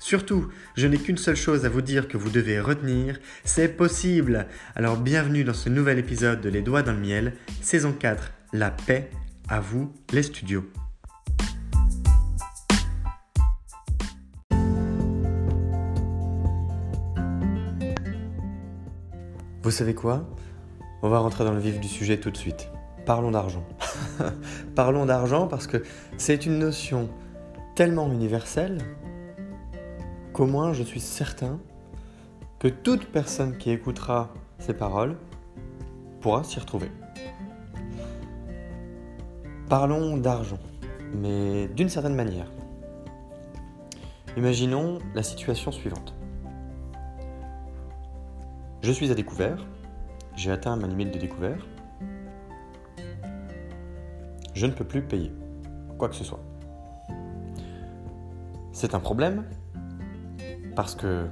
Surtout, je n'ai qu'une seule chose à vous dire que vous devez retenir, c'est possible. Alors bienvenue dans ce nouvel épisode de Les Doigts dans le Miel, saison 4, La paix, à vous les studios. Vous savez quoi? On va rentrer dans le vif du sujet tout de suite. Parlons d'argent. Parlons d'argent parce que c'est une notion tellement universelle qu'au moins je suis certain que toute personne qui écoutera ces paroles pourra s'y retrouver. Parlons d'argent, mais d'une certaine manière. Imaginons la situation suivante. Je suis à découvert, j'ai atteint ma limite de découvert, je ne peux plus payer quoi que ce soit. C'est un problème parce que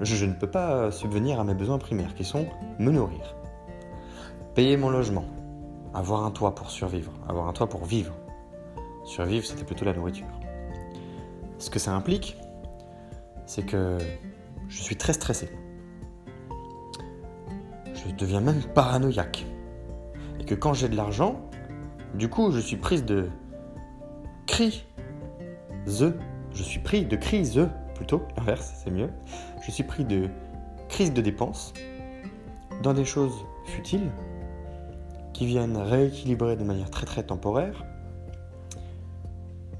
je, ne peux pas subvenir à mes besoins primaires qui sont me nourrir, payer mon logement, avoir un toit pour survivre, avoir un toit pour vivre. Survivre, c'était plutôt la nourriture. Ce que ça implique, c'est que je suis très stressé. Je deviens même paranoïaque. Et que quand j'ai de l'argent, du coup, je suis prise de crise. Je suis pris de crise plutôt, l'inverse, c'est mieux. Je suis pris de crise de dépenses dans des choses futiles qui viennent rééquilibrer de manière très très temporaire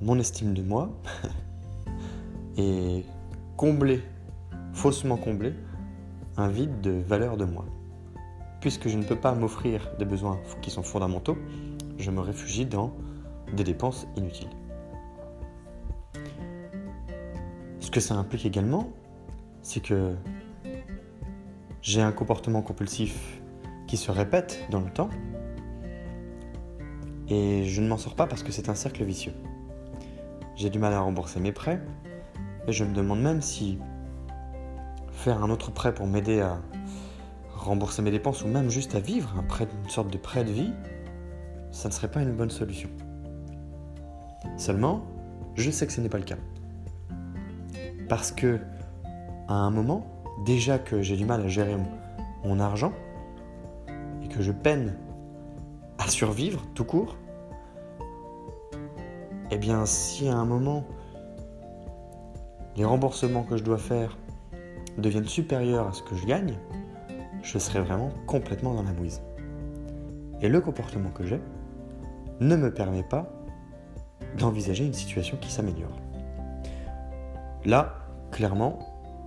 mon estime de moi et combler, faussement combler, un vide de valeur de moi. Puisque je ne peux pas m'offrir des besoins qui sont fondamentaux, je me réfugie dans des dépenses inutiles. Ce que ça implique également, c'est que j'ai un comportement compulsif qui se répète dans le temps et je ne m'en sors pas parce que c'est un cercle vicieux. J'ai du mal à rembourser mes prêts et je me demande même si faire un autre prêt pour m'aider à rembourser mes dépenses ou même juste à vivre, un prêt, une sorte de prêt de vie, ça ne serait pas une bonne solution. Seulement, je sais que ce n'est pas le cas. Parce que, à un moment, déjà que j'ai du mal à gérer mon argent et que je peine à survivre tout court, eh bien, si à un moment les remboursements que je dois faire deviennent supérieurs à ce que je gagne, je serai vraiment complètement dans la mouise. Et le comportement que j'ai ne me permet pas d'envisager une situation qui s'améliore. Là, clairement,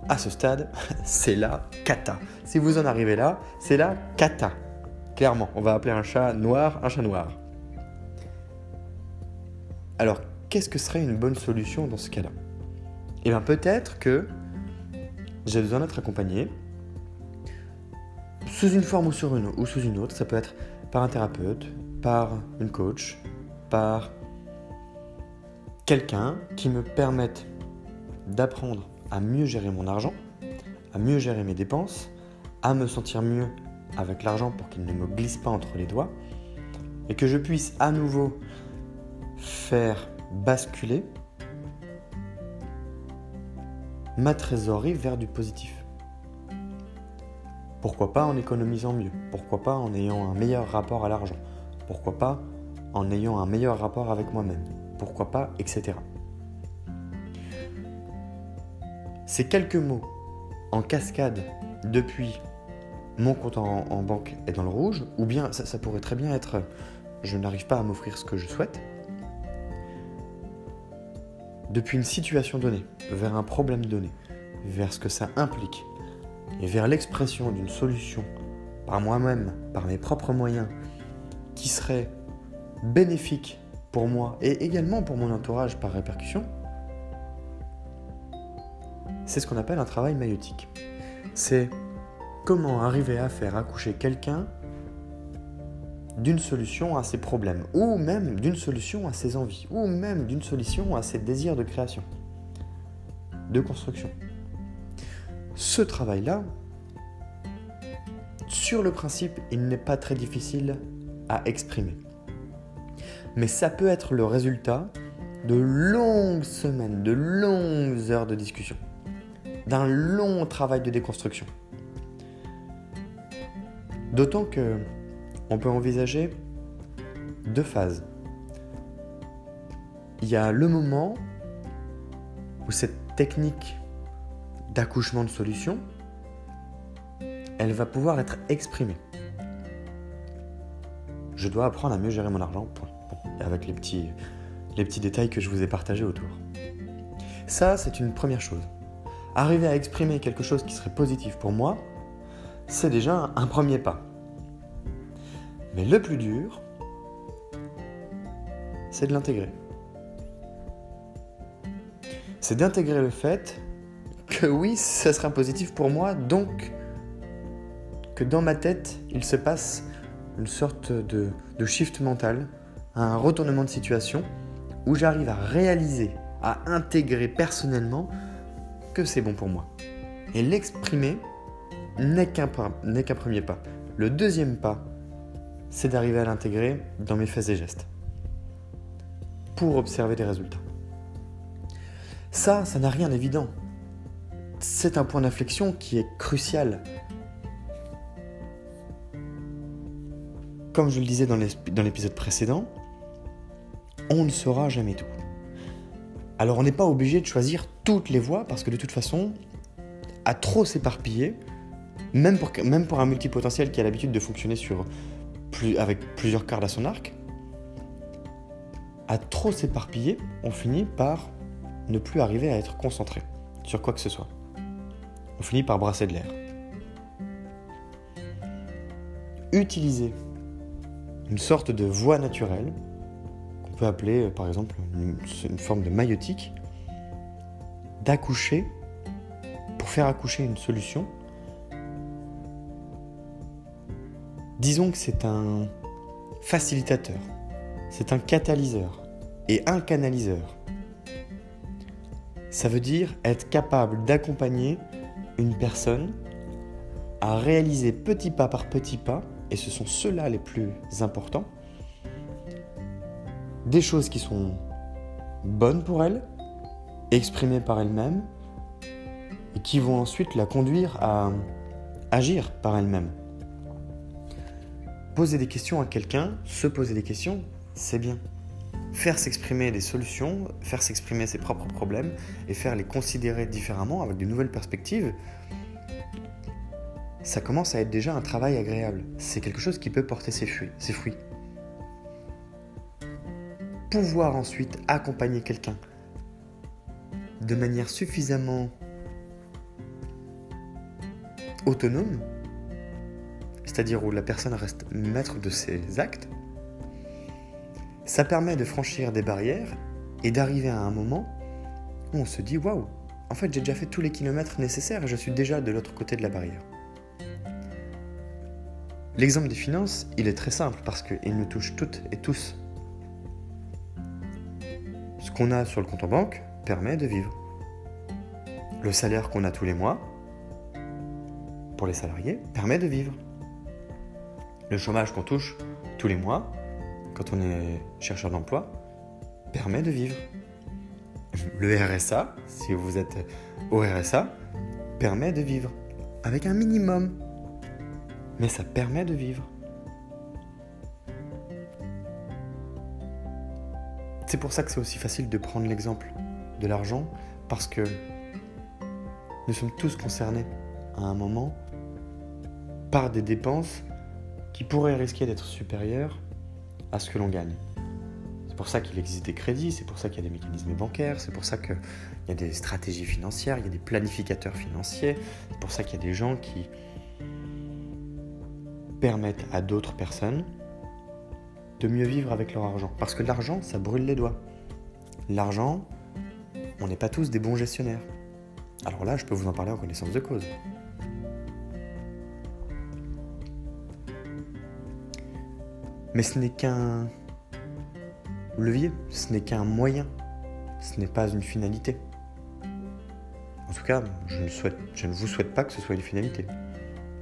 à ce stade, c'est la cata. Si vous en arrivez là, c'est la cata. Clairement, on va appeler un chat noir un chat noir. Alors, qu'est-ce que serait une bonne solution dans ce cas-là? Et bien peut-être que j'ai besoin d'être accompagné sous une forme ou, sur une, ou sous une autre. Ça peut être par un thérapeute, par une coach, par quelqu'un qui me permette d'apprendre à mieux gérer mon argent, à mieux gérer mes dépenses, à me sentir mieux avec l'argent pour qu'il ne me glisse pas entre les doigts, et que je puisse à nouveau faire basculer ma trésorerie vers du positif. Pourquoi pas en économisant mieux? Pourquoi pas en ayant un meilleur rapport à l'argent? Pourquoi pas en ayant un meilleur rapport avec moi-même? Pourquoi pas Etc. Ces quelques mots en cascade depuis mon compte en, banque est dans le rouge, ou bien ça pourrait très bien être je n'arrive pas à m'offrir ce que je souhaite, depuis une situation donnée, vers un problème donné, vers ce que ça implique, et vers l'expression d'une solution par moi-même, par mes propres moyens, qui serait bénéfique pour moi et également pour mon entourage par répercussion, c'est ce qu'on appelle un travail maïotique. C'est comment arriver à faire accoucher quelqu'un d'une solution à ses problèmes, ou même d'une solution à ses envies, ou même d'une solution à ses désirs de création, de construction. Ce travail-là, sur le principe, il n'est pas très difficile à exprimer. Mais ça peut être le résultat de longues semaines, de longues heures de discussion, d'un long travail de déconstruction. D'autant que on peut envisager deux phases. Il y a le moment où cette technique d'accouchement de solution, elle va pouvoir être exprimée. Je dois apprendre à mieux gérer mon argent, avec les petits, les petits détails que je vous ai partagés autour. Ça, c'est une première chose. Arriver à exprimer quelque chose qui serait positif pour moi, c'est déjà un premier pas. Mais le plus dur, c'est de l'intégrer. C'est d'intégrer le fait que oui, ça sera positif pour moi, donc que dans ma tête, il se passe une sorte de, de shift mental, un retournement de situation, où j'arrive à réaliser, à intégrer personnellement que c'est bon pour moi. Et l'exprimer n'est qu'un premier pas. Le deuxième pas, c'est d'arriver à l'intégrer dans mes faits et gestes pour observer les résultats. Ça, ça n'a rien d'évident. C'est un point d'inflexion qui est crucial. Comme je le disais dans l'épisode précédent, on ne saura jamais tout. Alors on n'est pas obligé de choisir toutes les voies parce que de toute façon, à trop s'éparpiller, même pour, un multipotentiel qui a l'habitude de fonctionner avec plusieurs cartes à son arc, à trop s'éparpiller, on finit par ne plus arriver à être concentré sur quoi que ce soit. On finit par brasser de l'air. Utiliser une sorte de voie naturelle, qu'on peut appeler par exemple une, une forme de maïotique, d'accoucher, pour faire accoucher une solution, Disons que c'est un facilitateur, c'est un catalyseur et un canaliseur. Ça veut dire être capable d'accompagner une personne à réaliser petit pas par petit pas, et ce sont ceux-là les plus importants, des choses qui sont bonnes pour elle, exprimées par elle-même, et qui vont ensuite la conduire à agir par elle-même. Poser des questions à quelqu'un, se poser des questions, c'est bien. Faire s'exprimer des solutions, faire s'exprimer ses propres problèmes et faire les considérer différemment avec de nouvelles perspectives, ça commence à être déjà un travail agréable. C'est quelque chose qui peut porter ses fruits. Ses fruits. Pouvoir ensuite accompagner quelqu'un de manière suffisamment autonome c'est-à-dire où la personne reste maître de ses actes, ça permet de franchir des barrières et d'arriver à un moment où on se dit waouh, en fait j'ai déjà fait tous les kilomètres nécessaires et je suis déjà de l'autre côté de la barrière. L'exemple des finances, il est très simple parce qu'il nous touche toutes et tous. Qu'on a sur le compte en banque permet de vivre. Le salaire qu'on a tous les mois, pour les salariés, permet de vivre. Le chômage qu'on touche tous les mois, quand on est chercheur d'emploi, permet de vivre. Le RSA, si vous êtes au RSA, permet de vivre. Avec un minimum. Mais ça permet de vivre. C'est pour ça que c'est aussi facile de prendre l'exemple de l'argent, parce que nous sommes tous concernés à un moment par des dépenses qui pourraient risquer d'être supérieures à ce que l'on gagne. C'est pour ça qu'il existe des crédits, c'est pour ça qu'il y a des mécanismes bancaires, c'est pour ça qu'il y a des stratégies financières, il y a des planificateurs financiers, c'est pour ça qu'il y a des gens qui permettent à d'autres personnes de mieux vivre avec leur argent. Parce que l'argent, ça brûle les doigts. L'argent, on n'est pas tous des bons gestionnaires. Alors là, je peux vous en parler en connaissance de cause. Mais ce n'est qu'un levier, ce n'est qu'un moyen, ce n'est pas une finalité. En tout cas, je ne, je ne vous souhaite pas que ce soit une finalité.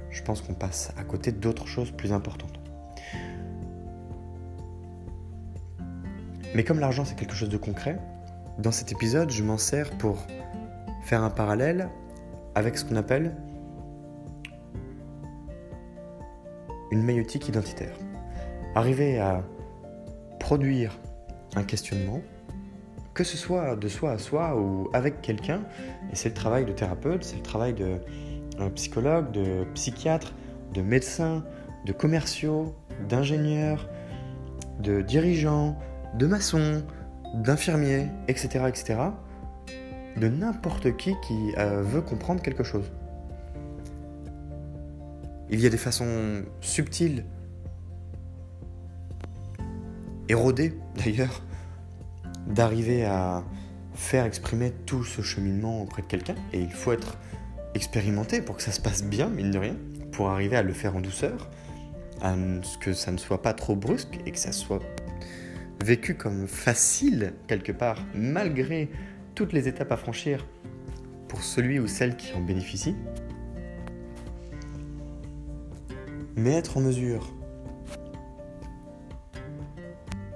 Je pense qu'on passe à côté d'autres choses plus importantes. Mais comme l'argent c'est quelque chose de concret, dans cet épisode, je m'en sers pour faire un parallèle avec ce qu'on appelle une maïotique identitaire. Arriver à produire un questionnement, que ce soit de soi à soi ou avec quelqu'un, et c'est le travail de thérapeute, c'est le travail de psychologue, de psychiatre, de médecin, de commerciaux, d'ingénieurs, de dirigeants, de maçons, d'infirmiers, etc., etc., de n'importe qui qui euh, veut comprendre quelque chose. Il y a des façons subtiles érodé d'ailleurs, d'arriver à faire exprimer tout ce cheminement auprès de quelqu'un. Et il faut être expérimenté pour que ça se passe bien, mine de rien, pour arriver à le faire en douceur, à ce que ça ne soit pas trop brusque et que ça soit vécu comme facile quelque part, malgré toutes les étapes à franchir pour celui ou celle qui en bénéficie. Mais être en mesure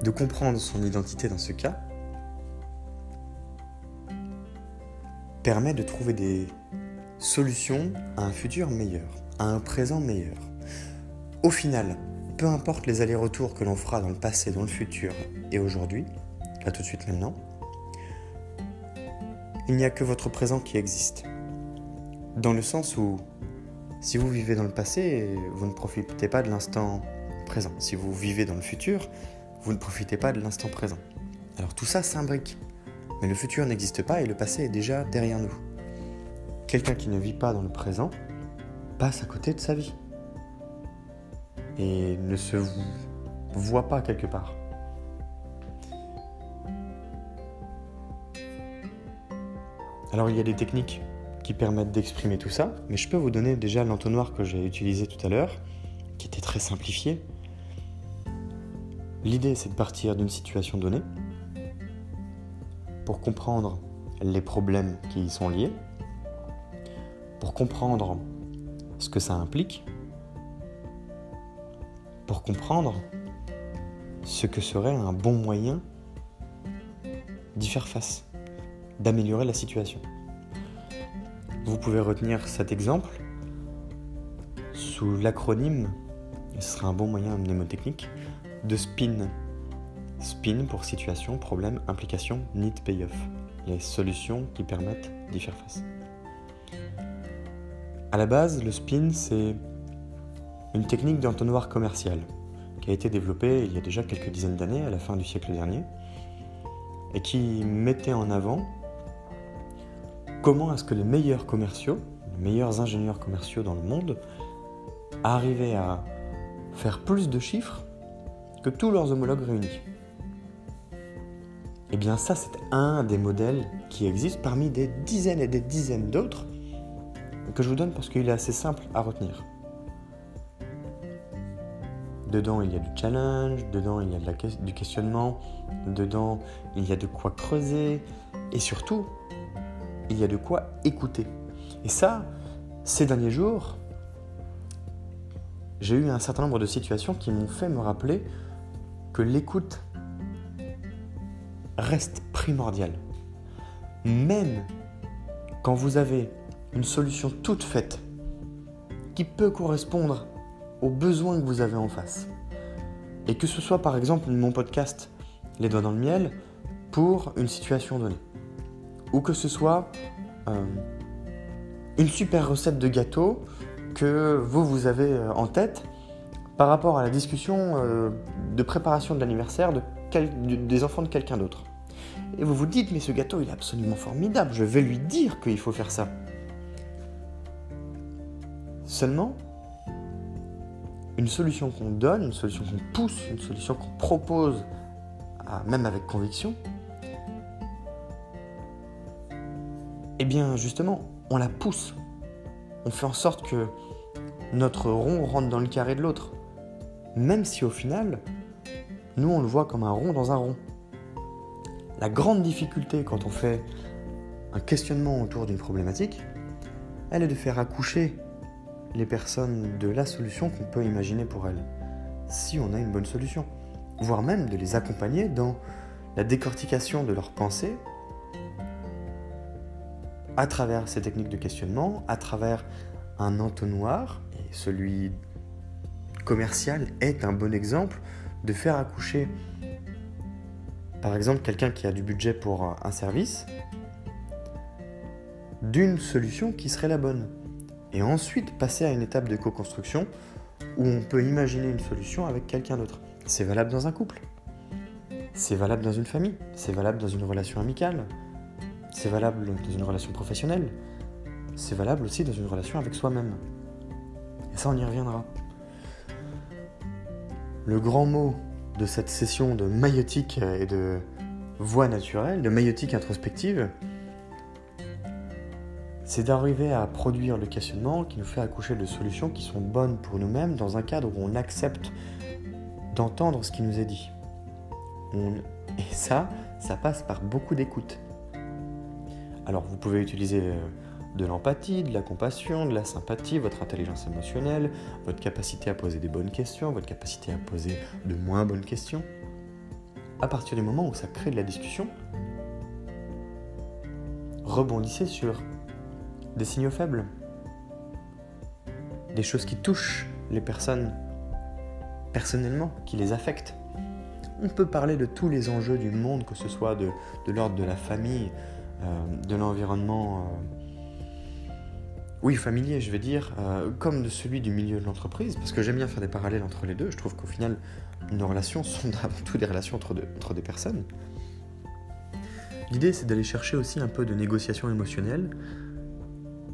de comprendre son identité dans ce cas permet de trouver des solutions à un futur meilleur, à un présent meilleur. Au final, peu importe les allers-retours que l'on fera dans le passé, dans le futur et aujourd'hui, là tout de suite maintenant, il n'y a que votre présent qui existe. Dans le sens où, si vous vivez dans le passé, vous ne profitez pas de l'instant présent. Si vous vivez dans le futur, vous ne profitez pas de l'instant présent. Alors tout ça s'imbrique. Mais le futur n'existe pas et le passé est déjà derrière nous. Quelqu'un qui ne vit pas dans le présent passe à côté de sa vie. Et ne se voit pas quelque part. Alors il y a des techniques qui permettent d'exprimer tout ça, mais je peux vous donner déjà l'entonnoir que j'ai utilisé tout à l'heure, qui était très simplifié, L'idée, c'est de partir d'une situation donnée pour comprendre les problèmes qui y sont liés, pour comprendre ce que ça implique, comprendre ce que serait un bon moyen d'y faire face, d'améliorer la situation. Vous pouvez retenir cet exemple sous l'acronyme, ce sera un bon moyen mnémotechnique, de SPIN. SPIN pour situation, problème, implication, need, payoff. Les solutions qui permettent d'y faire face. À la base, le SPIN, c'est une technique d'entonnoir commercial qui a été développée il y a déjà quelques dizaines d'années, à la fin du siècle dernier, et qui mettait en avant comment est-ce que les meilleurs commerciaux, les meilleurs ingénieurs commerciaux dans le monde, arrivaient à faire plus de chiffres tous leurs homologues réunis. Et eh bien ça, c'est un des modèles qui existe parmi des dizaines et des dizaines d'autres que je vous donne parce qu'il est assez simple à retenir. Dedans, il y a du challenge, dedans, il y a du questionnement, dedans, il y a de quoi creuser, et surtout, il y a de quoi écouter. Et ça, ces derniers jours, j'ai eu un certain nombre de situations qui m'ont fait me rappeler que l'écoute reste primordiale. Même quand vous avez une solution toute faite qui peut correspondre aux besoins que vous avez en face. Et que ce soit par exemple mon podcast Les doigts dans le miel pour une situation donnée. Ou que ce soit euh, une super recette de gâteau que vous, vous avez euh, en tête par rapport à la discussion euh, de préparation de l'anniversaire de des enfants de quelqu'un d'autre. Et vous vous dites, mais ce gâteau, il est absolument formidable, je vais lui dire qu'il faut faire ça. Seulement, une solution qu'on donne, une solution qu'on pousse, une solution qu'on propose, même avec conviction, eh bien justement, on la pousse. On fait en sorte que notre rond rentre dans le carré de l'autre. Même si au final, nous on le voit comme un rond dans un rond. La grande difficulté quand on fait un questionnement autour d'une problématique, elle est de faire accoucher les personnes de la solution qu'on peut imaginer pour elles, si on a une bonne solution, voire même de les accompagner dans la décortication de leurs pensées à travers ces techniques de questionnement, à travers un entonnoir, et celui commercial est un bon exemple de faire accoucher par exemple quelqu'un qui a du budget pour un service d'une solution qui serait la bonne et ensuite passer à une étape de co-construction où on peut imaginer une solution avec quelqu'un d'autre. C'est valable dans un couple, c'est valable dans une famille, c'est valable dans une relation amicale, c'est valable dans une relation professionnelle, c'est valable aussi dans une relation avec soi-même. Et ça, on y reviendra. Le grand mot de cette session de maïotique et de voix naturelle, de maïotique introspective, c'est d'arriver à produire le questionnement qui nous fait accoucher de solutions qui sont bonnes pour nous-mêmes dans un cadre où on accepte d'entendre ce qui nous est dit. Et ça, ça passe par beaucoup d'écoute. Alors vous pouvez utiliser euh, de l'empathie, de la compassion, de la sympathie, votre intelligence émotionnelle, votre capacité à poser des bonnes questions, votre capacité à poser de moins bonnes questions. À partir du moment où ça crée de la discussion, rebondissez sur des signaux faibles, des choses qui touchent les personnes personnellement, qui les affectent. On peut parler de tous les enjeux du monde, que ce soit de, l'ordre de la famille, euh, de l'environnement, euh, oui, familier, je vais dire, euh, comme de celui du milieu de l'entreprise, parce que j'aime bien faire des parallèles entre les deux. Je trouve qu'au final, nos relations sont avant tout des relations entre, entre des personnes. L'idée, c'est d'aller chercher aussi un peu de négociation émotionnelle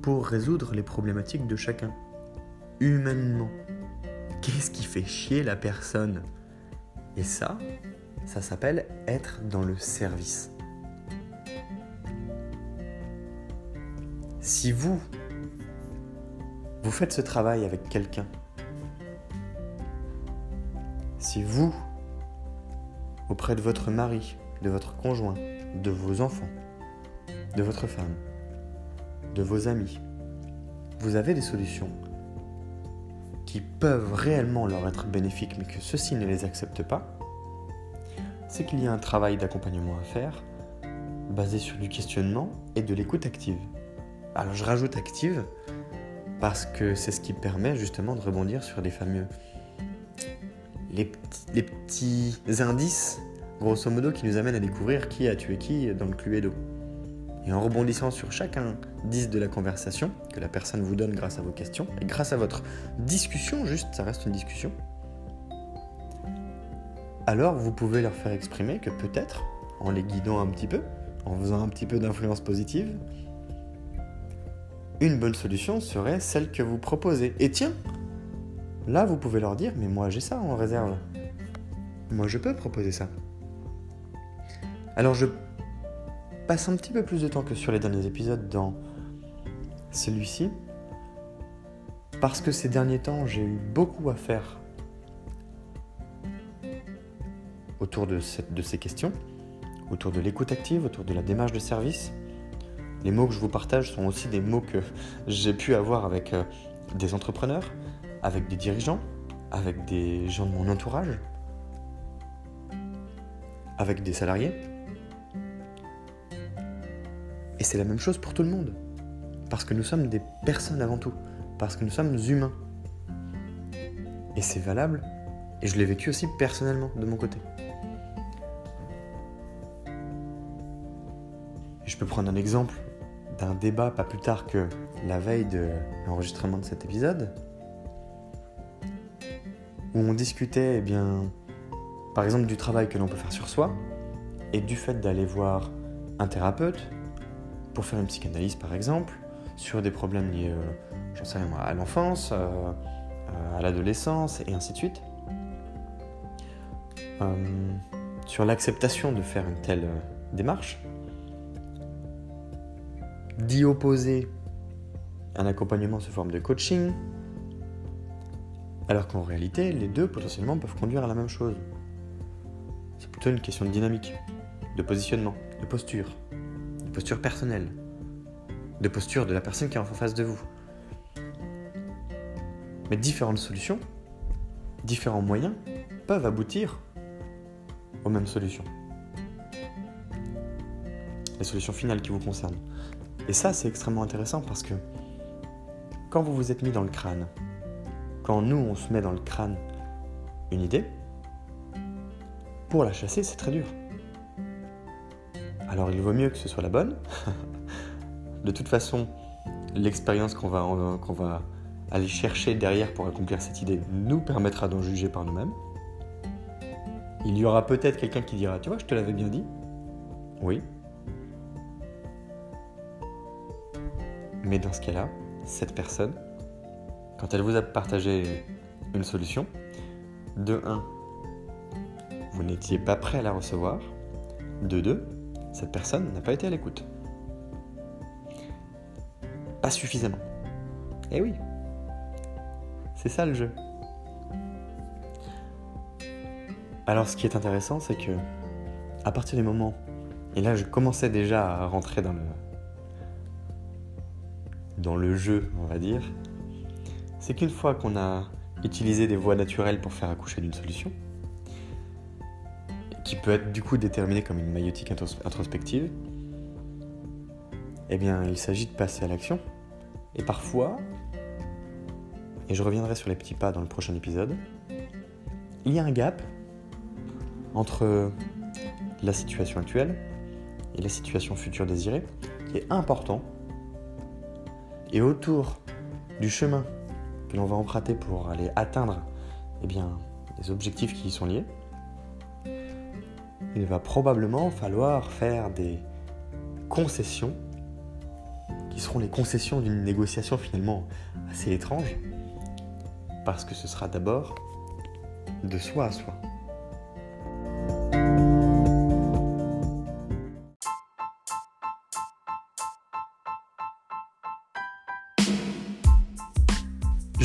pour résoudre les problématiques de chacun. Humainement. Qu'est-ce qui fait chier la personne? Et ça, ça s'appelle être dans le service. Si vous, vous faites ce travail avec quelqu'un, si vous, auprès de votre mari, de votre conjoint, de vos enfants, de votre femme, de vos amis, vous avez des solutions qui peuvent réellement leur être bénéfiques mais que ceux-ci ne les acceptent pas, c'est qu'il y a un travail d'accompagnement à faire basé sur du questionnement et de l'écoute active. Alors je rajoute active parce que c'est ce qui permet justement de rebondir sur les fameux les, petits indices grosso modo qui nous amènent à découvrir qui a tué qui dans le Cluedo. Et en rebondissant sur chacun 10 de la conversation que la personne vous donne grâce à vos questions, et grâce à votre discussion, juste, ça reste une discussion, alors vous pouvez leur faire exprimer que peut-être, en les guidant un petit peu, en faisant un petit peu d'influence positive, une bonne solution serait celle que vous proposez. Et tiens, là vous pouvez leur dire, mais moi j'ai ça en réserve. Moi je peux proposer ça. Alors je passe un petit peu plus de temps que sur les derniers épisodes dans celui-ci, parce que ces derniers temps, j'ai eu beaucoup à faire autour de, de ces questions, autour de l'écoute active, autour de la démarche de service. Les mots que je vous partage sont aussi des mots que j'ai pu avoir avec euh, des entrepreneurs, avec des dirigeants, avec des gens de mon entourage, avec des salariés. Et c'est la même chose pour tout le monde. Parce que nous sommes des personnes avant tout. Parce que nous sommes humains. Et c'est valable. Et je l'ai vécu aussi personnellement de mon côté. je peux prendre un exemple d'un débat pas plus tard que la veille de l'enregistrement de cet épisode, où on discutait, eh bien, par exemple, du travail que l'on peut faire sur soi et du fait d'aller voir un thérapeute pour faire une psychanalyse, par exemple, sur des problèmes liés, euh, sais à l'enfance, euh, euh, à l'adolescence et ainsi de suite. sur l'acceptation de faire une telle démarche, d'y opposer un accompagnement sous forme de coaching, alors qu'en réalité, les deux potentiellement peuvent conduire à la même chose. C'est plutôt une question de dynamique, de positionnement, de posture, posture personnelle, de posture de la personne qui est en face de vous. Mais différentes solutions, différents moyens peuvent aboutir aux mêmes solutions. Les solutions finales qui vous concernent. Et ça, c'est extrêmement intéressant parce que quand vous vous êtes mis dans le crâne, quand nous, on se met dans le crâne une idée, pour la chasser, c'est très dur. Alors il vaut mieux que ce soit la bonne. de toute façon, l'expérience qu'on va, aller chercher derrière pour accomplir cette idée nous permettra d'en juger par nous-mêmes. Il y aura peut-être quelqu'un qui dira, tu vois, je te l'avais bien dit. Oui, Mais dans ce cas-là, cette personne, quand elle vous a partagé une solution, de 1, vous n'étiez pas prêt à la recevoir. De 2, cette personne n'a pas été à l'écoute. Pas suffisamment. Eh oui, c'est ça le jeu. Alors ce qui est intéressant, c'est que à partir du moment, et là je commençais déjà à rentrer dans le, dans le jeu, on va dire, c'est qu'une fois qu'on a utilisé des voies naturelles pour faire accoucher d'une solution, peut être du coup déterminée comme une maïotique introspective, eh bien il s'agit de passer à l'action. Et parfois, et je reviendrai sur les petits pas dans le prochain épisode, il y a un gap entre la situation actuelle et la situation future désirée qui est important et autour du chemin que l'on va emprunter pour aller atteindre eh bien, les objectifs qui y sont liés, il va probablement falloir faire des concessions qui seront les concessions d'une négociation finalement assez étrange, parce que ce sera d'abord de soi à soi.